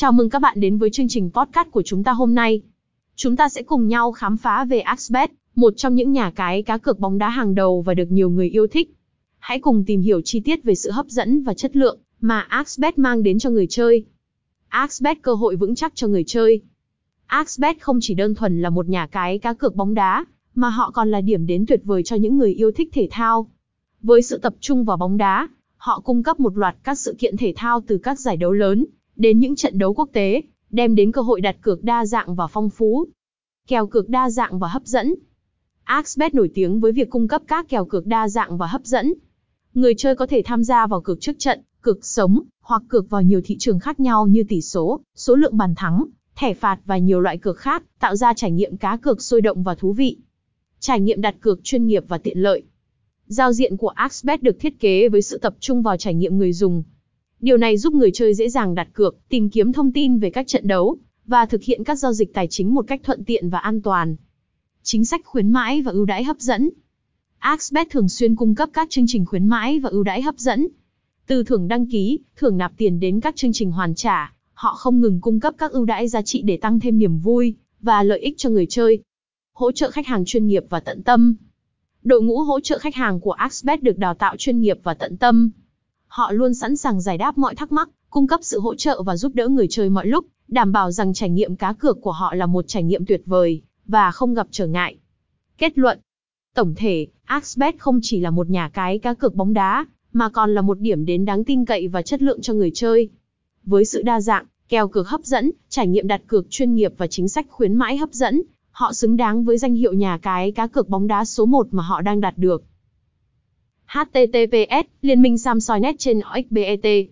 Chào mừng các bạn đến với chương trình podcast của chúng ta hôm nay. Chúng ta sẽ cùng nhau khám phá về Axbet, một trong những nhà cái cá cược bóng đá hàng đầu và được nhiều người yêu thích. Hãy cùng tìm hiểu chi tiết về sự hấp dẫn và chất lượng mà Axbet mang đến cho người chơi. Axbet cơ hội vững chắc cho người chơi. Axbet không chỉ đơn thuần là một nhà cái cá cược bóng đá, mà họ còn là điểm đến tuyệt vời cho những người yêu thích thể thao. Với sự tập trung vào bóng đá, họ cung cấp một loạt các sự kiện thể thao từ các giải đấu lớn đến những trận đấu quốc tế, đem đến cơ hội đặt cược đa dạng và phong phú. Kèo cược đa dạng và hấp dẫn. Axbet nổi tiếng với việc cung cấp các kèo cược đa dạng và hấp dẫn. Người chơi có thể tham gia vào cược trước trận, cược sống, hoặc cược vào nhiều thị trường khác nhau như tỷ số, số lượng bàn thắng, thẻ phạt và nhiều loại cược khác, tạo ra trải nghiệm cá cược sôi động và thú vị. Trải nghiệm đặt cược chuyên nghiệp và tiện lợi. Giao diện của Axbet được thiết kế với sự tập trung vào trải nghiệm người dùng. Điều này giúp người chơi dễ dàng đặt cược, tìm kiếm thông tin về các trận đấu, và thực hiện các giao dịch tài chính một cách thuận tiện và an toàn. Chính sách khuyến mãi và ưu đãi hấp dẫn. Axbet thường xuyên cung cấp các chương trình khuyến mãi và ưu đãi hấp dẫn. Từ thưởng đăng ký, thưởng nạp tiền đến các chương trình hoàn trả, họ không ngừng cung cấp các ưu đãi giá trị để tăng thêm niềm vui và lợi ích cho người chơi. Hỗ trợ khách hàng chuyên nghiệp và tận tâm. Đội ngũ hỗ trợ khách hàng của Axbet được đào tạo chuyên nghiệp và tận tâm. Họ luôn sẵn sàng giải đáp mọi thắc mắc, cung cấp sự hỗ trợ và giúp đỡ người chơi mọi lúc, đảm bảo rằng trải nghiệm cá cược của họ là một trải nghiệm tuyệt vời và không gặp trở ngại. Kết luận Tổng thể, Axbet không chỉ là một nhà cái cá cược bóng đá, mà còn là một điểm đến đáng tin cậy và chất lượng cho người chơi. Với sự đa dạng, kèo cược hấp dẫn, trải nghiệm đặt cược chuyên nghiệp và chính sách khuyến mãi hấp dẫn, họ xứng đáng với danh hiệu nhà cái cá cược bóng đá số 1 mà họ đang đạt được https liên minh samsoi net trên oxbet